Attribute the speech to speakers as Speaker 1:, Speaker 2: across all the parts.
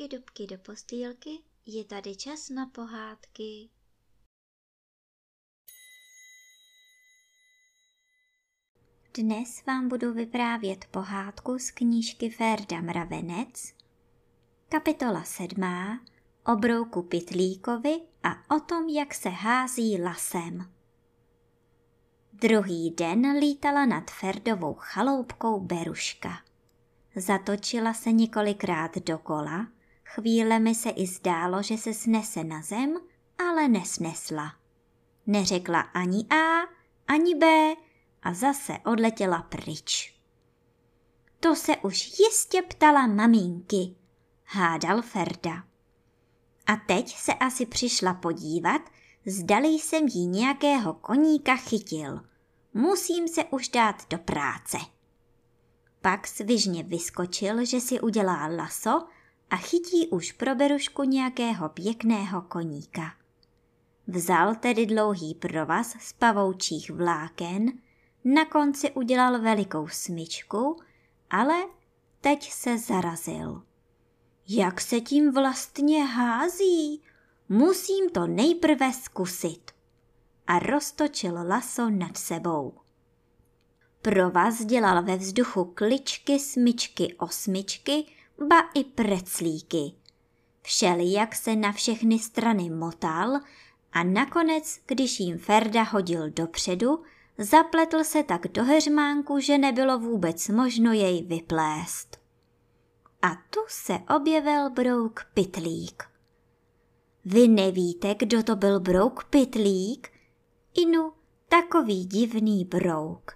Speaker 1: dubky, dubky do postýlky, je tady čas na pohádky. Dnes vám budu vyprávět pohádku z knížky Ferda Mravenec, kapitola sedmá, o brouku Pitlíkovi a o tom, jak se hází lasem. Druhý den lítala nad Ferdovou chaloupkou Beruška. Zatočila se několikrát dokola, chvíle mi se i zdálo, že se snese na zem, ale nesnesla. Neřekla ani A, ani B a zase odletěla pryč. To se už jistě ptala maminky, hádal Ferda. A teď se asi přišla podívat, zdali jsem jí nějakého koníka chytil. Musím se už dát do práce. Pak svižně vyskočil, že si udělá laso a chytí už pro Berušku nějakého pěkného koníka. Vzal tedy dlouhý provaz z pavoučích vláken, na konci udělal velikou smyčku, ale teď se zarazil. Jak se tím vlastně hází? Musím to nejprve zkusit. A roztočil laso nad sebou. Provaz dělal ve vzduchu kličky, smyčky, osmičky, ba i preclíky. jak se na všechny strany motal a nakonec, když jim Ferda hodil dopředu, zapletl se tak do heřmánku, že nebylo vůbec možno jej vyplést. A tu se objevil brouk Pitlík. Vy nevíte, kdo to byl brouk Pitlík? Inu, takový divný brouk.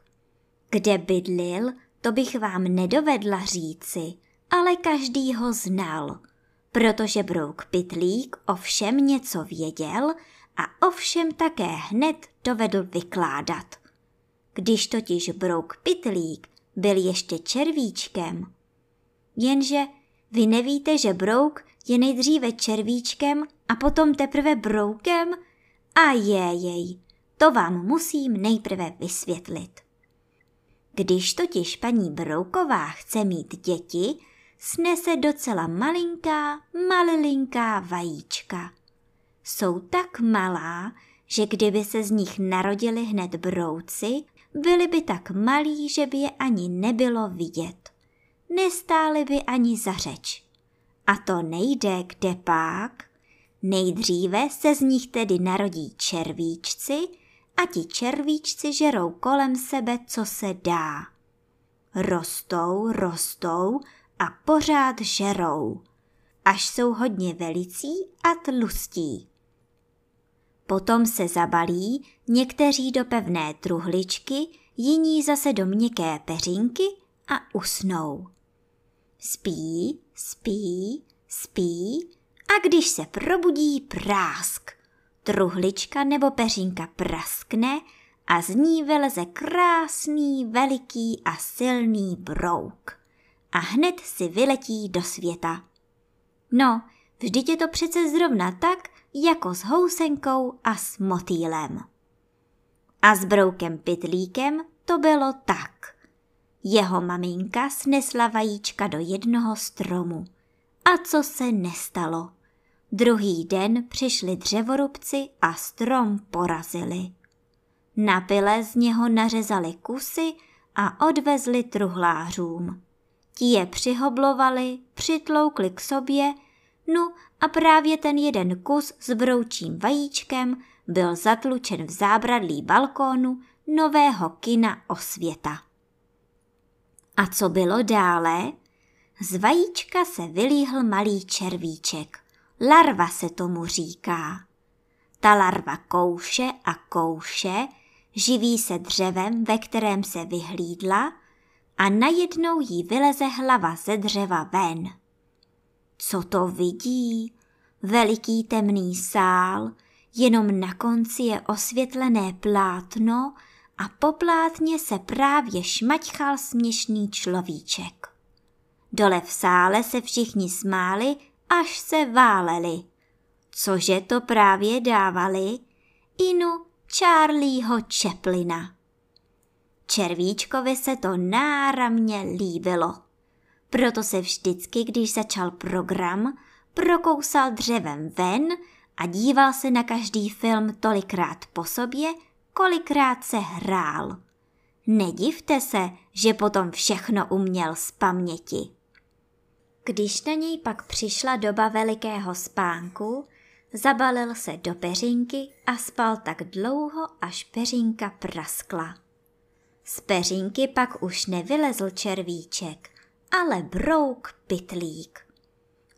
Speaker 1: Kde bydlil, to bych vám nedovedla říci, ale každý ho znal, protože brouk Pitlík o všem něco věděl a o všem také hned dovedl vykládat. Když totiž brouk Pitlík byl ještě červíčkem, jenže vy nevíte, že brouk je nejdříve červíčkem a potom teprve broukem? A je jej, to vám musím nejprve vysvětlit. Když totiž paní Brouková chce mít děti, snese docela malinká, malilinká vajíčka. Jsou tak malá, že kdyby se z nich narodili hned brouci, byli by tak malí, že by je ani nebylo vidět. Nestáli by ani za řeč. A to nejde kde pak. Nejdříve se z nich tedy narodí červíčci, a ti červíčci žerou kolem sebe, co se dá. Rostou, rostou a pořád žerou, až jsou hodně velicí a tlustí. Potom se zabalí někteří do pevné truhličky, jiní zase do měkké peřinky a usnou. Spí, spí, spí a když se probudí prásk – truhlička nebo peřinka praskne a z ní vyleze krásný, veliký a silný brouk. A hned si vyletí do světa. No, vždyť je to přece zrovna tak, jako s housenkou a s motýlem. A s broukem Pitlíkem to bylo tak. Jeho maminka snesla vajíčka do jednoho stromu. A co se nestalo? Druhý den přišli dřevorubci a strom porazili. Na pile z něho nařezali kusy a odvezli truhlářům. Ti je přihoblovali, přitloukli k sobě, no a právě ten jeden kus s broučím vajíčkem byl zatlučen v zábradlí balkónu nového kina Osvěta. A co bylo dále? Z vajíčka se vylíhl malý červíček. Larva se tomu říká. Ta larva kouše a kouše, živí se dřevem, ve kterém se vyhlídla a najednou jí vyleze hlava ze dřeva ven. Co to vidí? Veliký temný sál, jenom na konci je osvětlené plátno a po plátně se právě šmaťchal směšný človíček. Dole v sále se všichni smáli až se váleli. Cože to právě dávali? Inu Charlieho Chaplina. Červíčkovi se to náramně líbilo. Proto se vždycky, když začal program, prokousal dřevem ven a díval se na každý film tolikrát po sobě, kolikrát se hrál. Nedivte se, že potom všechno uměl z paměti. Když na něj pak přišla doba velikého spánku, zabalil se do peřinky a spal tak dlouho, až peřinka praskla. Z peřinky pak už nevylezl červíček, ale brouk pitlík.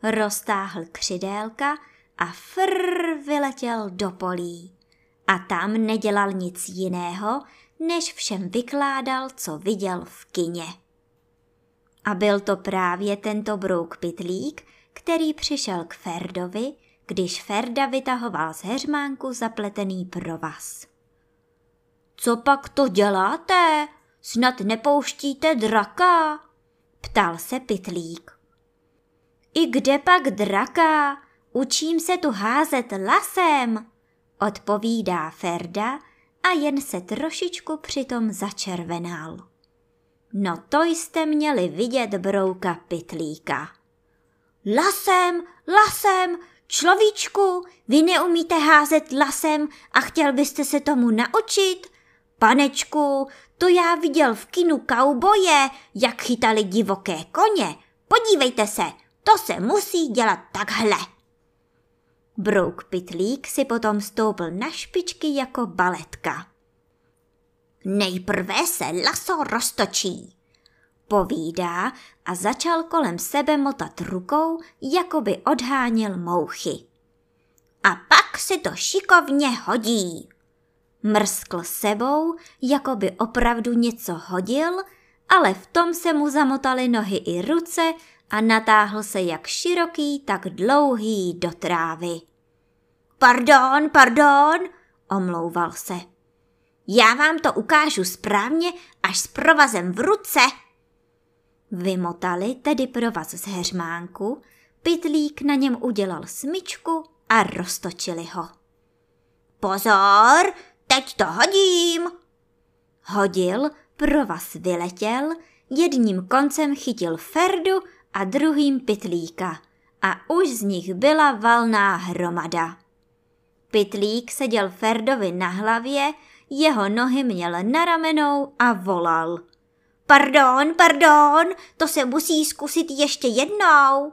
Speaker 1: Roztáhl křidélka a frr vyletěl do polí. A tam nedělal nic jiného, než všem vykládal, co viděl v kině. A byl to právě tento brouk pitlík, který přišel k Ferdovi, když Ferda vytahoval z heřmánku zapletený provaz. Co pak to děláte? Snad nepouštíte draka? Ptal se pitlík. I kde pak draka? Učím se tu házet lasem, odpovídá Ferda a jen se trošičku přitom začervenal. No to jste měli vidět brouka pitlíka. Lasem, lasem, človíčku, vy neumíte házet lasem a chtěl byste se tomu naučit? Panečku, to já viděl v kinu kauboje, jak chytali divoké koně. Podívejte se, to se musí dělat takhle. Brouk Pitlík si potom stoupil na špičky jako baletka. Nejprve se laso roztočí, povídá a začal kolem sebe motat rukou, jako by odháněl mouchy. A pak se to šikovně hodí. Mrskl sebou, jako by opravdu něco hodil, ale v tom se mu zamotaly nohy i ruce a natáhl se jak široký, tak dlouhý do trávy. Pardon, pardon, omlouval se. Já vám to ukážu správně až s provazem v ruce. Vymotali tedy provaz z heřmánku, pytlík na něm udělal smyčku a roztočili ho. Pozor, teď to hodím. Hodil, provaz vyletěl, jedním koncem chytil Ferdu a druhým pytlíka a už z nich byla valná hromada. Pytlík seděl Ferdovi na hlavě, jeho nohy měl na ramenou a volal. Pardon, pardon, to se musí zkusit ještě jednou.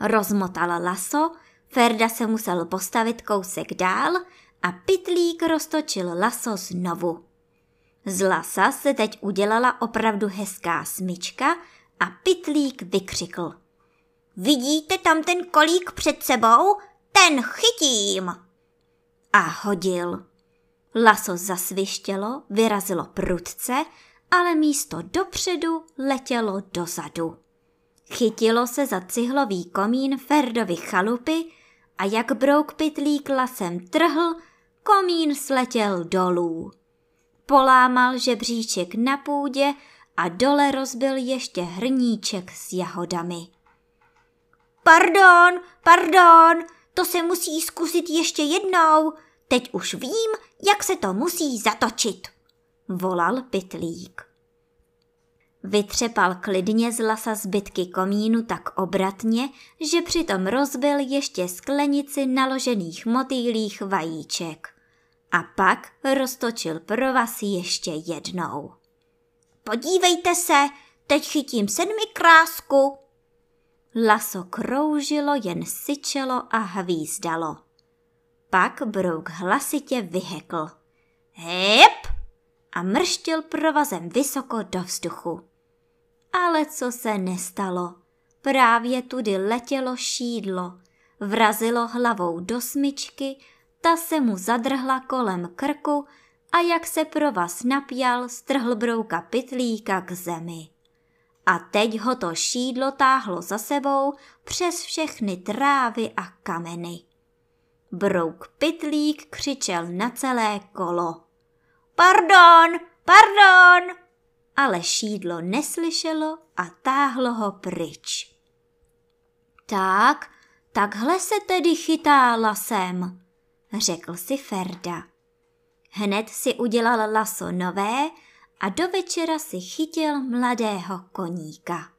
Speaker 1: Rozmotal laso, Ferda se musel postavit kousek dál a Pytlík roztočil laso znovu. Z lasa se teď udělala opravdu hezká smyčka a Pytlík vykřikl. Vidíte tam ten kolík před sebou? Ten chytím! A hodil. Laso zasvištělo, vyrazilo prudce, ale místo dopředu letělo dozadu. Chytilo se za cihlový komín Ferdovy chalupy a jak brouk pitlík lasem trhl, komín sletěl dolů. Polámal žebříček na půdě a dole rozbil ještě hrníček s jahodami. Pardon, pardon, to se musí zkusit ještě jednou. Teď už vím, jak se to musí zatočit, volal pytlík. Vytřepal klidně z lasa zbytky komínu tak obratně, že přitom rozbil ještě sklenici naložených motýlých vajíček. A pak roztočil provaz ještě jednou. Podívejte se, teď chytím sedmi krásku, Laso kroužilo, jen syčelo a hvízdalo. Pak brouk hlasitě vyhekl. Hep! A mrštil provazem vysoko do vzduchu. Ale co se nestalo? Právě tudy letělo šídlo, vrazilo hlavou do smyčky, ta se mu zadrhla kolem krku a jak se provaz napjal, strhl brouka pitlíka k zemi a teď ho to šídlo táhlo za sebou přes všechny trávy a kameny. Brouk Pitlík křičel na celé kolo. Pardon, pardon! ale šídlo neslyšelo a táhlo ho pryč. Tak, takhle se tedy chytá lasem, řekl si Ferda. Hned si udělal laso nové a do večera si chytil mladého koníka.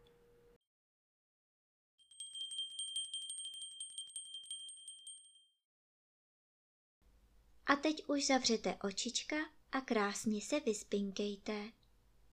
Speaker 1: A teď už zavřete očička a krásně se vyspinkejte.